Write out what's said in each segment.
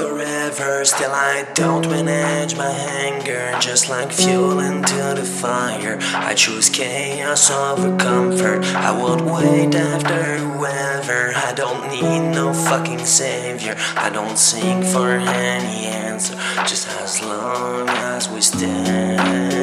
forever. Still, I don't manage my anger. Just like fuel into the fire. I choose chaos over comfort. I would wait after whoever. I don't need no fucking savior. I don't seek for any answer. Just as long as we stand.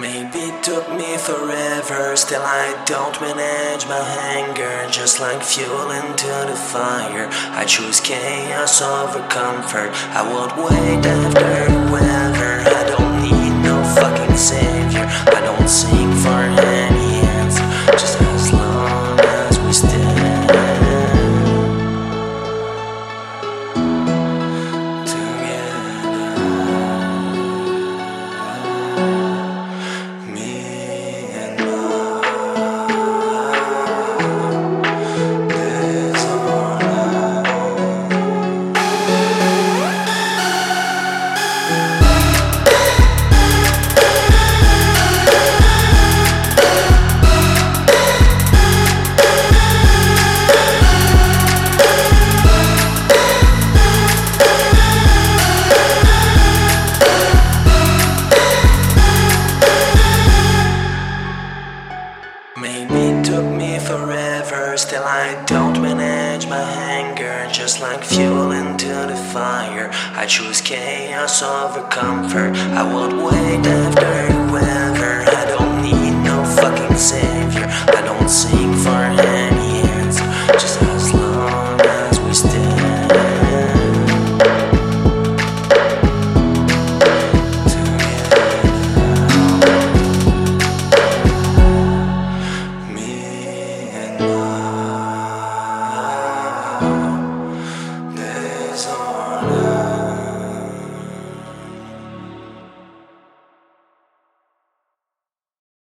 Maybe it took me forever, still I don't manage my anger. Just like fuel into the fire, I choose chaos over comfort. I won't wait after still I don't manage my anger. Just like fuel into the fire, I choose chaos over comfort. I would wait after whoever. I don't need no fucking savior.